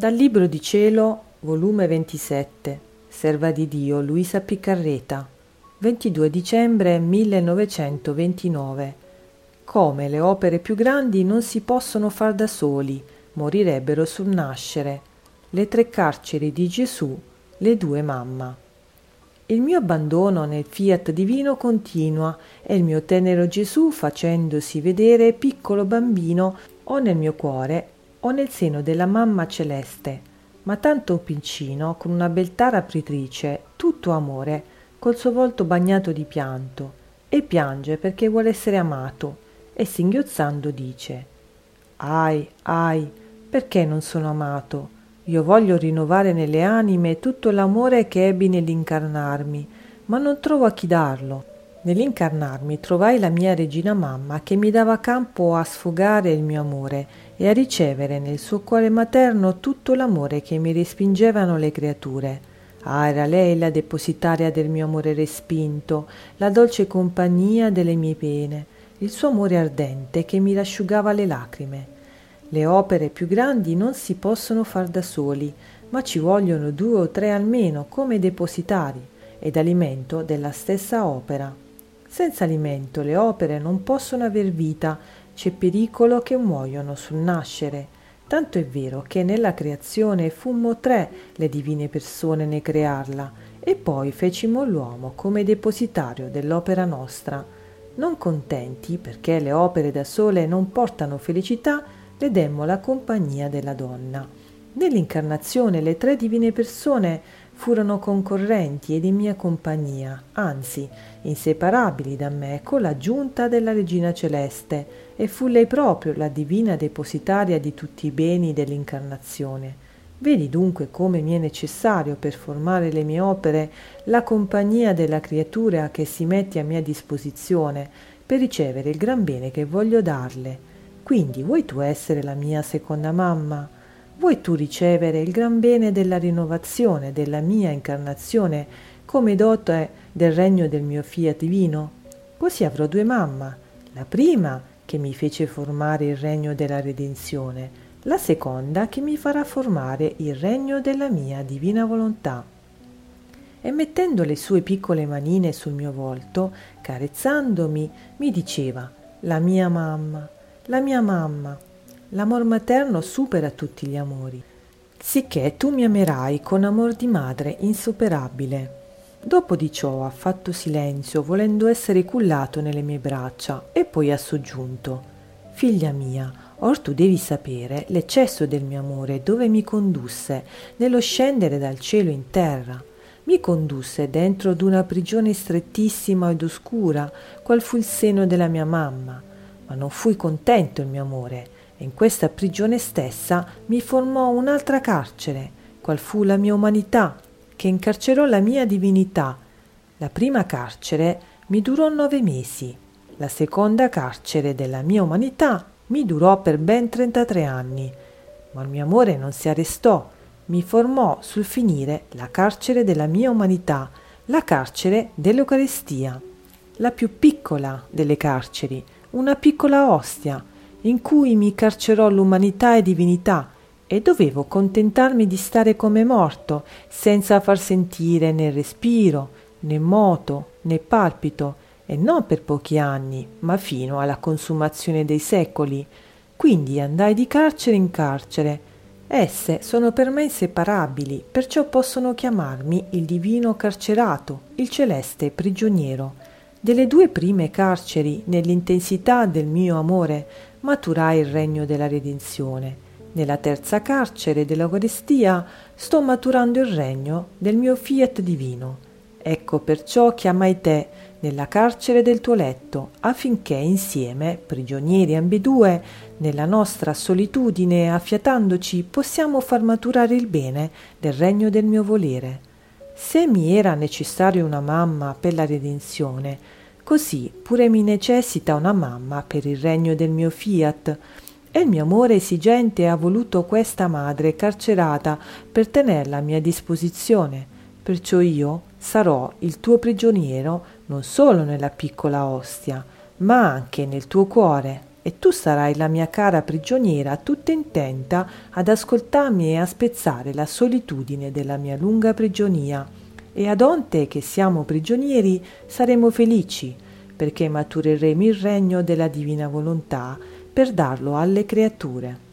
Dal Libro di Cielo, volume 27, Serva di Dio Luisa Piccarreta, 22 dicembre 1929. Come le opere più grandi non si possono far da soli, morirebbero sul nascere. Le tre carceri di Gesù, le due mamma. Il mio abbandono nel fiat divino continua e il mio tenero Gesù facendosi vedere piccolo bambino o nel mio cuore o nel seno della mamma celeste, ma tanto piccino, con una beltà rapritrice, tutto amore, col suo volto bagnato di pianto, e piange perché vuole essere amato, e singhiozzando dice Ai, ai, perché non sono amato? Io voglio rinnovare nelle anime tutto l'amore che ebbi nell'incarnarmi, ma non trovo a chi darlo. Nell'incarnarmi trovai la mia regina mamma che mi dava campo a sfogare il mio amore e a ricevere nel suo cuore materno tutto l'amore che mi respingevano le creature. Ah, era lei la depositaria del mio amore respinto, la dolce compagnia delle mie pene, il suo amore ardente che mi rasciugava le lacrime. Le opere più grandi non si possono far da soli, ma ci vogliono due o tre almeno come depositari ed alimento della stessa opera. Senza alimento le opere non possono aver vita, c'è pericolo che muoiono sul nascere. Tanto è vero che nella creazione fummo tre le divine persone nel crearla e poi fecimo l'uomo come depositario dell'opera nostra. Non contenti, perché le opere da sole non portano felicità, le demmo la compagnia della donna. Nell'incarnazione le tre divine persone furono concorrenti ed in mia compagnia, anzi inseparabili da me, con l'aggiunta della Regina Celeste, e fu lei proprio la divina depositaria di tutti i beni dell'incarnazione. Vedi dunque come mi è necessario per formare le mie opere la compagnia della creatura che si mette a mia disposizione per ricevere il gran bene che voglio darle. Quindi vuoi tu essere la mia seconda mamma? Vuoi tu ricevere il gran bene della rinnovazione della mia incarnazione come dote del regno del mio fiat divino? Così avrò due mamma, la prima che mi fece formare il regno della redenzione, la seconda che mi farà formare il regno della mia divina volontà. E mettendo le sue piccole manine sul mio volto, carezzandomi, mi diceva La mia mamma, la mia mamma, L'amor materno supera tutti gli amori, sicché tu mi amerai con amor di madre insuperabile. Dopo di ciò ha fatto silenzio, volendo essere cullato nelle mie braccia, e poi ha soggiunto Figlia mia, or tu devi sapere l'eccesso del mio amore dove mi condusse nello scendere dal cielo in terra. Mi condusse dentro d'una prigione strettissima ed oscura, qual fu il seno della mia mamma. Ma non fui contento il mio amore, in questa prigione stessa mi formò un'altra carcere, qual fu la mia umanità, che incarcerò la mia divinità. La prima carcere mi durò nove mesi, la seconda carcere della mia umanità mi durò per ben 33 anni, ma il mio amore non si arrestò, mi formò sul finire la carcere della mia umanità, la carcere dell'Eucaristia, la più piccola delle carceri, una piccola ostia, in cui mi carcerò l'umanità e divinità e dovevo contentarmi di stare come morto, senza far sentire né respiro, né moto, né palpito, e non per pochi anni, ma fino alla consumazione dei secoli. Quindi andai di carcere in carcere. Esse sono per me inseparabili, perciò possono chiamarmi il divino carcerato, il celeste prigioniero. Delle due prime carceri, nell'intensità del mio amore, maturai il regno della redenzione. Nella terza carcere dell'Eucaristia sto maturando il regno del mio fiat divino. Ecco perciò chiamai te nella carcere del tuo letto, affinché insieme, prigionieri ambedue, nella nostra solitudine affiatandoci, possiamo far maturare il bene del regno del mio volere. Se mi era necessario una mamma per la redenzione, Così pure mi necessita una mamma per il regno del mio fiat. E il mio amore esigente ha voluto questa madre carcerata per tenerla a mia disposizione. Perciò io sarò il tuo prigioniero non solo nella piccola ostia, ma anche nel tuo cuore, e tu sarai la mia cara prigioniera tutta intenta ad ascoltarmi e a spezzare la solitudine della mia lunga prigionia. E ad onte che siamo prigionieri saremo felici, perché matureremo il regno della divina volontà per darlo alle creature.